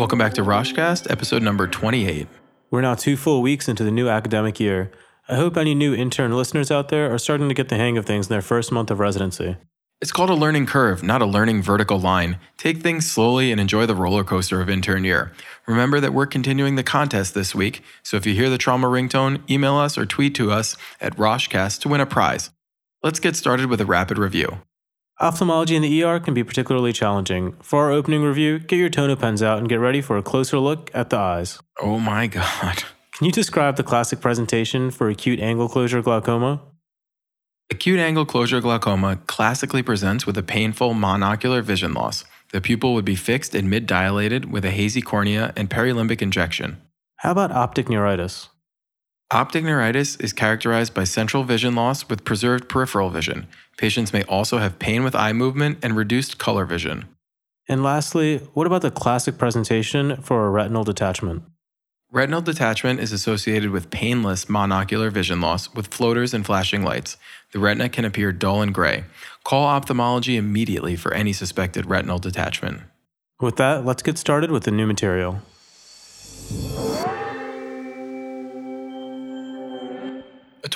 Welcome back to Roshcast, episode number 28. We're now two full weeks into the new academic year. I hope any new intern listeners out there are starting to get the hang of things in their first month of residency. It's called a learning curve, not a learning vertical line. Take things slowly and enjoy the roller coaster of intern year. Remember that we're continuing the contest this week, so if you hear the trauma ringtone, email us or tweet to us at Roshcast to win a prize. Let's get started with a rapid review. Ophthalmology in the ER can be particularly challenging. For our opening review, get your Tono-Pens out and get ready for a closer look at the eyes. Oh my god. Can you describe the classic presentation for acute angle closure glaucoma? Acute angle closure glaucoma classically presents with a painful monocular vision loss. The pupil would be fixed and mid dilated with a hazy cornea and perilimbic injection. How about optic neuritis? Optic neuritis is characterized by central vision loss with preserved peripheral vision. Patients may also have pain with eye movement and reduced color vision. And lastly, what about the classic presentation for a retinal detachment? Retinal detachment is associated with painless monocular vision loss with floaters and flashing lights. The retina can appear dull and gray. Call ophthalmology immediately for any suspected retinal detachment. With that, let's get started with the new material.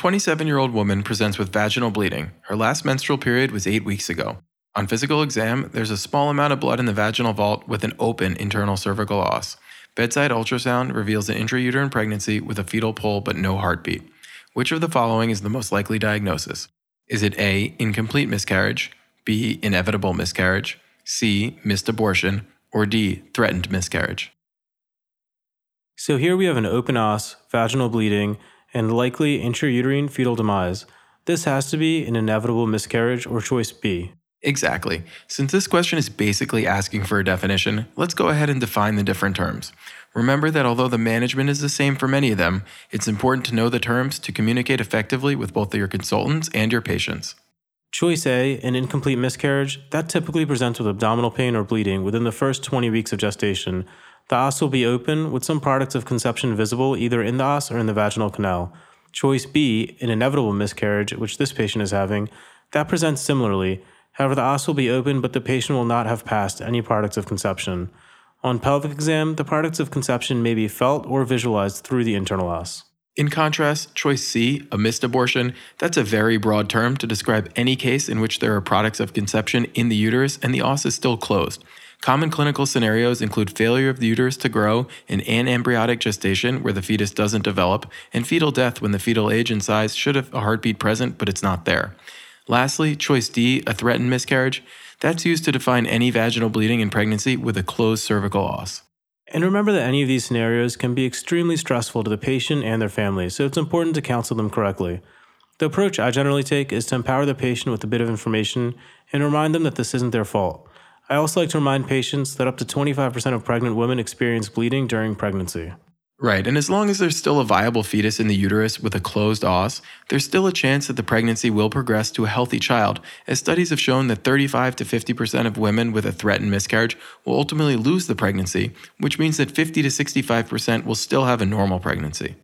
27 year old woman presents with vaginal bleeding. Her last menstrual period was eight weeks ago. On physical exam, there's a small amount of blood in the vaginal vault with an open internal cervical os. Bedside ultrasound reveals an intrauterine pregnancy with a fetal pole but no heartbeat. Which of the following is the most likely diagnosis? Is it A, incomplete miscarriage, B, inevitable miscarriage, C, missed abortion, or D, threatened miscarriage? So here we have an open os, vaginal bleeding, and likely intrauterine fetal demise. This has to be an inevitable miscarriage or choice B. Exactly. Since this question is basically asking for a definition, let's go ahead and define the different terms. Remember that although the management is the same for many of them, it's important to know the terms to communicate effectively with both your consultants and your patients. Choice A, an incomplete miscarriage, that typically presents with abdominal pain or bleeding within the first 20 weeks of gestation. The os will be open with some products of conception visible either in the os or in the vaginal canal. Choice B, an inevitable miscarriage, which this patient is having, that presents similarly. However, the os will be open, but the patient will not have passed any products of conception. On pelvic exam, the products of conception may be felt or visualized through the internal os. In contrast, choice C, a missed abortion, that's a very broad term to describe any case in which there are products of conception in the uterus and the os is still closed. Common clinical scenarios include failure of the uterus to grow, an anembryotic gestation where the fetus doesn't develop, and fetal death when the fetal age and size should have a heartbeat present but it's not there. Lastly, choice D, a threatened miscarriage, that's used to define any vaginal bleeding in pregnancy with a closed cervical os. And remember that any of these scenarios can be extremely stressful to the patient and their family, so it's important to counsel them correctly. The approach I generally take is to empower the patient with a bit of information and remind them that this isn't their fault. I also like to remind patients that up to 25% of pregnant women experience bleeding during pregnancy. Right, and as long as there's still a viable fetus in the uterus with a closed os, there's still a chance that the pregnancy will progress to a healthy child, as studies have shown that 35 to 50% of women with a threatened miscarriage will ultimately lose the pregnancy, which means that 50 to 65% will still have a normal pregnancy.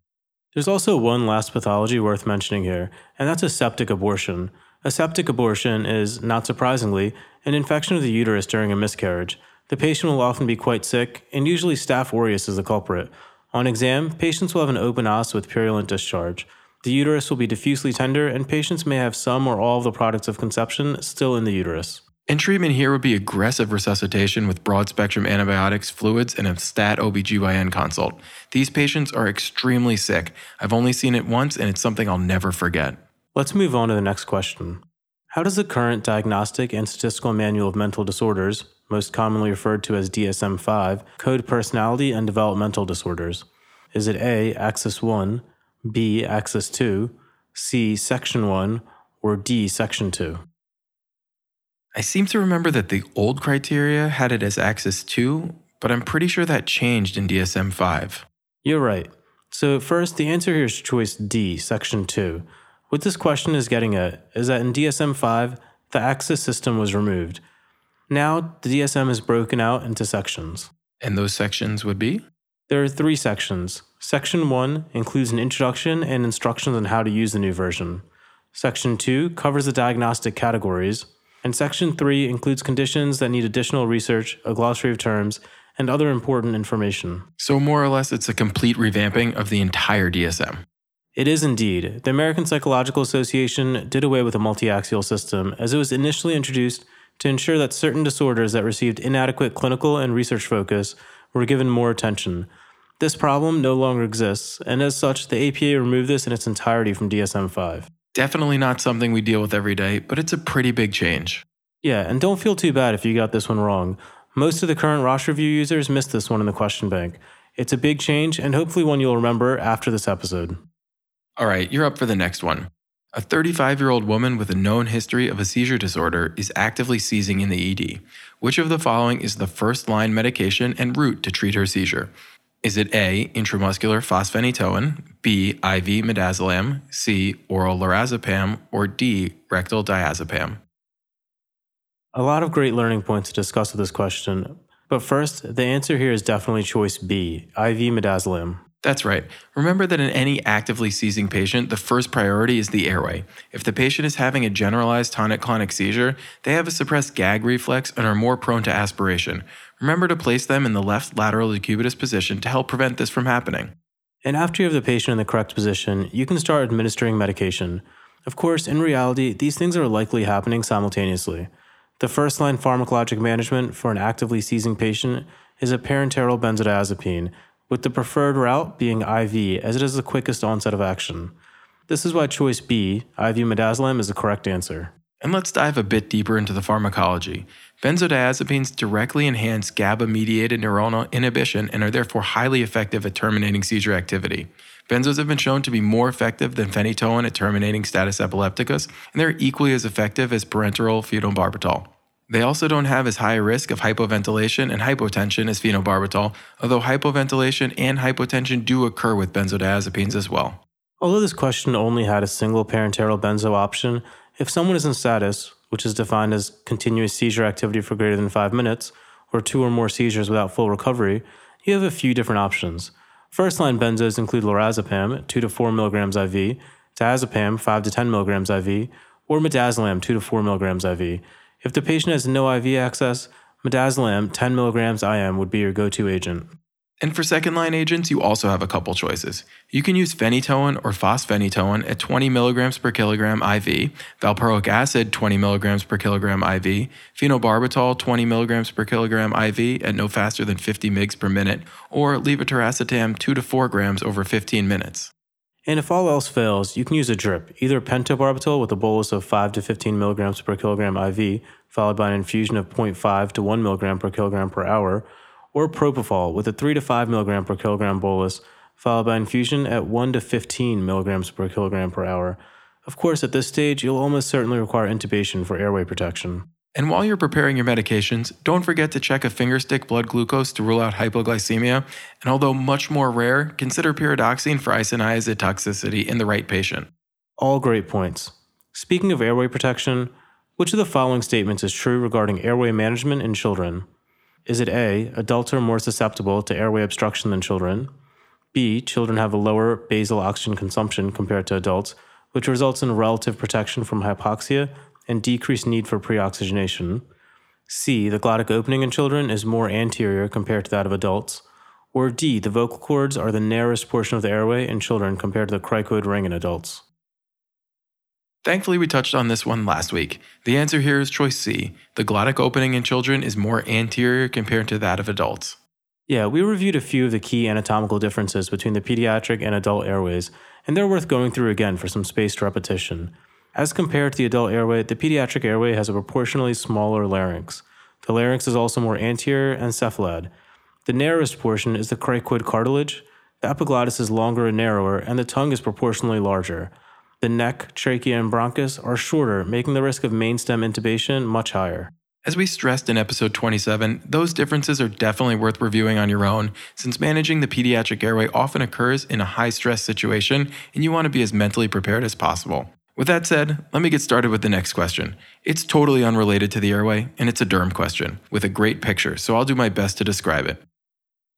There's also one last pathology worth mentioning here, and that's a septic abortion. A septic abortion is, not surprisingly, an infection of the uterus during a miscarriage. The patient will often be quite sick, and usually Staph aureus is the culprit. On exam, patients will have an open os with purulent discharge. The uterus will be diffusely tender, and patients may have some or all of the products of conception still in the uterus. And treatment here would be aggressive resuscitation with broad spectrum antibiotics, fluids, and a stat OBGYN consult. These patients are extremely sick. I've only seen it once, and it's something I'll never forget. Let's move on to the next question. How does the current Diagnostic and Statistical Manual of Mental Disorders, most commonly referred to as DSM 5, code personality and developmental disorders? Is it A, Axis 1, B, Axis 2, C, Section 1, or D, Section 2? I seem to remember that the old criteria had it as Axis 2, but I'm pretty sure that changed in DSM 5. You're right. So, first, the answer here is choice D, Section 2. What this question is getting at is that in DSM 5, the axis system was removed. Now, the DSM is broken out into sections. And those sections would be? There are three sections. Section 1 includes an introduction and instructions on how to use the new version. Section 2 covers the diagnostic categories. And Section 3 includes conditions that need additional research, a glossary of terms, and other important information. So, more or less, it's a complete revamping of the entire DSM. It is indeed. The American Psychological Association did away with a multi-axial system as it was initially introduced to ensure that certain disorders that received inadequate clinical and research focus were given more attention. This problem no longer exists, and as such, the APA removed this in its entirety from DSM 5. Definitely not something we deal with every day, but it's a pretty big change. Yeah, and don't feel too bad if you got this one wrong. Most of the current Rosh Review users missed this one in the question bank. It's a big change, and hopefully one you'll remember after this episode. All right, you're up for the next one. A 35 year old woman with a known history of a seizure disorder is actively seizing in the ED. Which of the following is the first line medication and route to treat her seizure? Is it A, intramuscular fosphenytoin, B, IV midazolam, C, oral lorazepam, or D, rectal diazepam? A lot of great learning points to discuss with this question, but first, the answer here is definitely choice B, IV midazolam. That's right. Remember that in any actively seizing patient, the first priority is the airway. If the patient is having a generalized tonic clonic seizure, they have a suppressed gag reflex and are more prone to aspiration. Remember to place them in the left lateral decubitus position to help prevent this from happening. And after you have the patient in the correct position, you can start administering medication. Of course, in reality, these things are likely happening simultaneously. The first line pharmacologic management for an actively seizing patient is a parenteral benzodiazepine with the preferred route being IV, as it is the quickest onset of action. This is why choice B, IV midazolam, is the correct answer. And let's dive a bit deeper into the pharmacology. Benzodiazepines directly enhance GABA mediated neuronal inhibition and are therefore highly effective at terminating seizure activity. Benzos have been shown to be more effective than phenytoin at terminating status epilepticus, and they're equally as effective as parenteral phenobarbital. They also don't have as high a risk of hypoventilation and hypotension as phenobarbital, although hypoventilation and hypotension do occur with benzodiazepines as well. Although this question only had a single parenteral benzo option, if someone is in status, which is defined as continuous seizure activity for greater than 5 minutes, or two or more seizures without full recovery, you have a few different options. First line benzos include lorazepam, 2 to 4 mg IV, diazepam, 5 to 10 mg IV, or midazolam, 2 to 4 mg IV. If the patient has no IV access, midazolam 10 mg IM would be your go to agent. And for second line agents, you also have a couple choices. You can use phenytoin or fosphenytoin at 20 milligrams per kilogram IV, valproic acid 20 milligrams per kilogram IV, phenobarbital 20 milligrams per kilogram IV at no faster than 50 mg per minute, or levetiracetam 2 to 4 grams over 15 minutes. And if all else fails, you can use a drip, either pentobarbital with a bolus of 5 to 15 milligrams per kilogram IV, followed by an infusion of 0.5 to 1 milligram per kilogram per hour, or propofol with a 3 to 5 milligram per kilogram bolus, followed by infusion at 1 to 15 milligrams per kilogram per hour. Of course, at this stage, you'll almost certainly require intubation for airway protection. And while you're preparing your medications, don't forget to check a fingerstick blood glucose to rule out hypoglycemia. And although much more rare, consider pyridoxine for isoniazid toxicity in the right patient. All great points. Speaking of airway protection, which of the following statements is true regarding airway management in children? Is it A, adults are more susceptible to airway obstruction than children? B, children have a lower basal oxygen consumption compared to adults, which results in relative protection from hypoxia and decreased need for preoxygenation. C. The glottic opening in children is more anterior compared to that of adults. Or D. The vocal cords are the narrowest portion of the airway in children compared to the cricoid ring in adults. Thankfully, we touched on this one last week. The answer here is choice C. The glottic opening in children is more anterior compared to that of adults. Yeah, we reviewed a few of the key anatomical differences between the pediatric and adult airways, and they're worth going through again for some spaced repetition. As compared to the adult airway, the pediatric airway has a proportionally smaller larynx. The larynx is also more anterior and cephalad. The narrowest portion is the cricoid cartilage. The epiglottis is longer and narrower, and the tongue is proportionally larger. The neck, trachea, and bronchus are shorter, making the risk of main stem intubation much higher. As we stressed in episode 27, those differences are definitely worth reviewing on your own, since managing the pediatric airway often occurs in a high stress situation and you want to be as mentally prepared as possible. With that said, let me get started with the next question. It's totally unrelated to the airway, and it's a derm question with a great picture, so I'll do my best to describe it.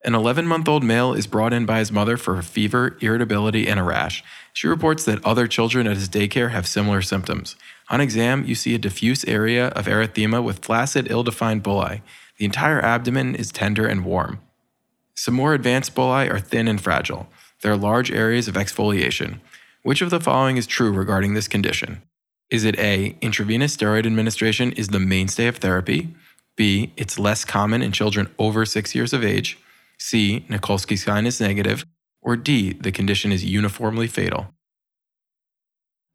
An 11 month old male is brought in by his mother for fever, irritability, and a rash. She reports that other children at his daycare have similar symptoms. On exam, you see a diffuse area of erythema with flaccid, ill defined bullae. The entire abdomen is tender and warm. Some more advanced bullae are thin and fragile. There are large areas of exfoliation. Which of the following is true regarding this condition? Is it A, intravenous steroid administration is the mainstay of therapy? B, it's less common in children over six years of age? C, Nikolsky sign is negative? Or D, the condition is uniformly fatal?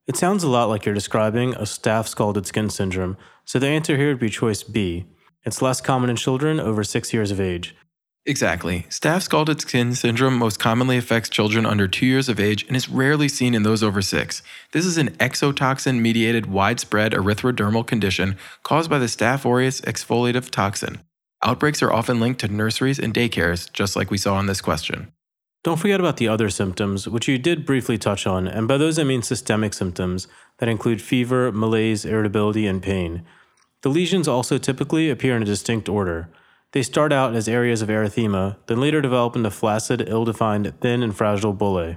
It sounds a lot like you're describing a staph scalded skin syndrome, so the answer here would be choice B. It's less common in children over six years of age. Exactly. Staph scalded skin syndrome most commonly affects children under two years of age and is rarely seen in those over six. This is an exotoxin mediated widespread erythrodermal condition caused by the Staph aureus exfoliative toxin. Outbreaks are often linked to nurseries and daycares, just like we saw in this question. Don't forget about the other symptoms, which you did briefly touch on, and by those I mean systemic symptoms that include fever, malaise, irritability, and pain. The lesions also typically appear in a distinct order. They start out as areas of erythema, then later develop into flaccid, ill defined, thin, and fragile bullae.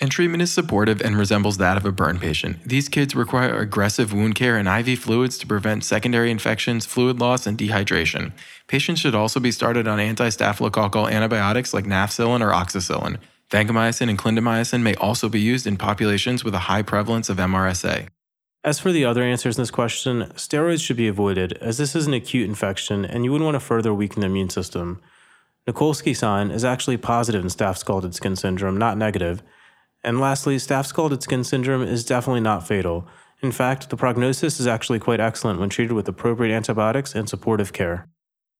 And treatment is supportive and resembles that of a burn patient. These kids require aggressive wound care and IV fluids to prevent secondary infections, fluid loss, and dehydration. Patients should also be started on anti-staphylococcal antibiotics like nafcillin or oxacillin. Vancomycin and clindamycin may also be used in populations with a high prevalence of MRSA. As for the other answers in this question, steroids should be avoided as this is an acute infection and you wouldn't want to further weaken the immune system. Nikolsky sign is actually positive in staph scalded skin syndrome, not negative. And lastly, staph scalded skin syndrome is definitely not fatal. In fact, the prognosis is actually quite excellent when treated with appropriate antibiotics and supportive care.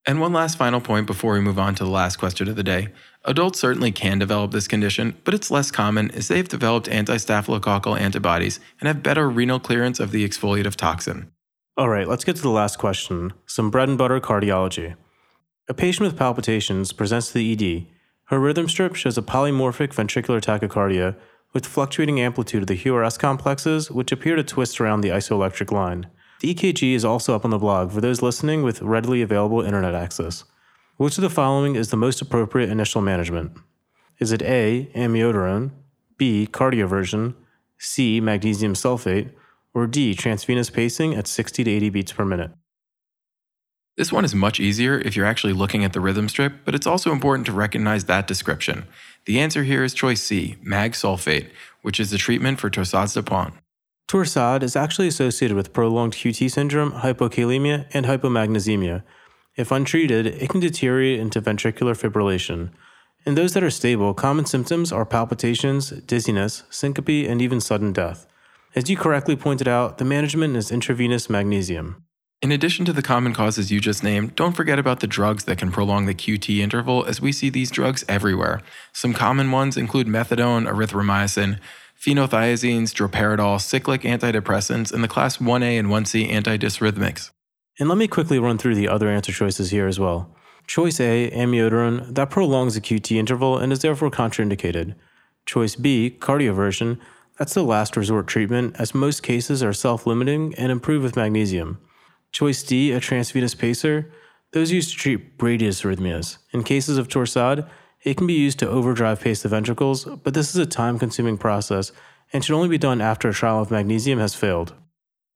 And one last final point before we move on to the last question of the day. Adults certainly can develop this condition, but it's less common as they've developed anti staphylococcal antibodies and have better renal clearance of the exfoliative toxin. All right, let's get to the last question some bread and butter cardiology. A patient with palpitations presents to the ED. Her rhythm strip shows a polymorphic ventricular tachycardia with fluctuating amplitude of the QRS complexes, which appear to twist around the isoelectric line. The EKG is also up on the blog for those listening with readily available internet access. Which of the following is the most appropriate initial management? Is it A, amiodarone, B, cardioversion, C, magnesium sulfate, or D, transvenous pacing at 60 to 80 beats per minute? This one is much easier if you're actually looking at the rhythm strip, but it's also important to recognize that description. The answer here is choice C, mag sulfate, which is the treatment for Torsades de Pointes. Torsade is actually associated with prolonged QT syndrome, hypokalemia, and hypomagnesemia, if untreated, it can deteriorate into ventricular fibrillation. In those that are stable, common symptoms are palpitations, dizziness, syncope, and even sudden death. As you correctly pointed out, the management is intravenous magnesium. In addition to the common causes you just named, don't forget about the drugs that can prolong the QT interval, as we see these drugs everywhere. Some common ones include methadone, erythromycin, phenothiazines, droperidol, cyclic antidepressants, and the class 1A and 1C antidysrhythmics. And let me quickly run through the other answer choices here as well. Choice A, amiodarone, that prolongs the QT interval and is therefore contraindicated. Choice B, cardioversion, that's the last resort treatment, as most cases are self limiting and improve with magnesium. Choice D, a transvenous pacer, those used to treat bradyarrhythmias. In cases of Torsade, it can be used to overdrive pace the ventricles, but this is a time consuming process and should only be done after a trial of magnesium has failed.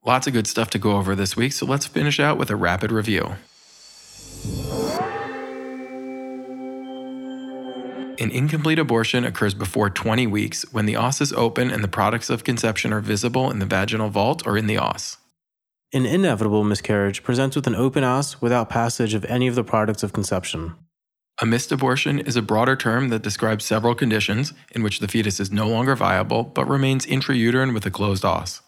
Lots of good stuff to go over this week, so let's finish out with a rapid review. An incomplete abortion occurs before 20 weeks when the os is open and the products of conception are visible in the vaginal vault or in the os. An inevitable miscarriage presents with an open os without passage of any of the products of conception. A missed abortion is a broader term that describes several conditions in which the fetus is no longer viable but remains intrauterine with a closed os.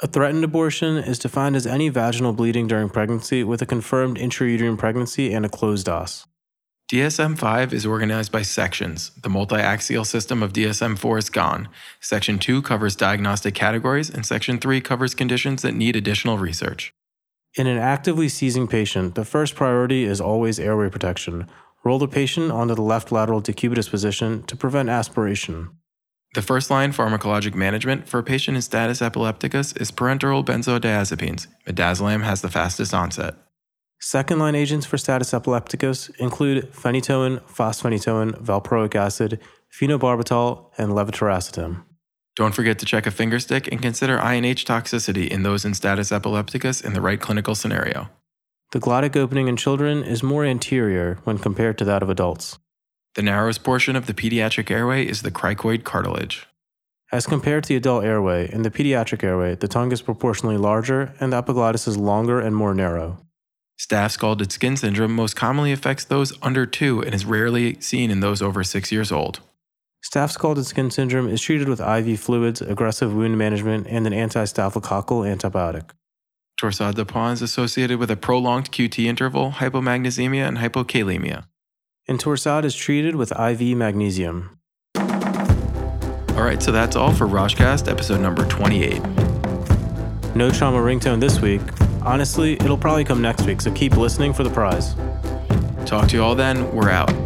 A threatened abortion is defined as any vaginal bleeding during pregnancy with a confirmed intrauterine pregnancy and a closed os. DSM 5 is organized by sections. The multi-axial system of DSM 4 is gone. Section 2 covers diagnostic categories, and Section 3 covers conditions that need additional research. In an actively seizing patient, the first priority is always airway protection. Roll the patient onto the left lateral decubitus position to prevent aspiration. The first line pharmacologic management for a patient in status epilepticus is parenteral benzodiazepines. Midazolam has the fastest onset. Second line agents for status epilepticus include phenytoin, fosphenytoin, valproic acid, phenobarbital, and levetiracetam. Don't forget to check a fingerstick and consider INH toxicity in those in status epilepticus in the right clinical scenario. The glottic opening in children is more anterior when compared to that of adults. The narrowest portion of the pediatric airway is the cricoid cartilage. As compared to the adult airway, in the pediatric airway, the tongue is proportionally larger and the epiglottis is longer and more narrow. Staph scalded skin syndrome most commonly affects those under two and is rarely seen in those over six years old. Staph scalded skin syndrome is treated with IV fluids, aggressive wound management, and an anti-staphylococcal antibiotic. Torsades de Pointes is associated with a prolonged QT interval, hypomagnesemia, and hypokalemia. And torsade is treated with IV magnesium. All right, so that's all for Roshcast episode number 28. No trauma ringtone this week. Honestly, it'll probably come next week, so keep listening for the prize. Talk to you all then. We're out.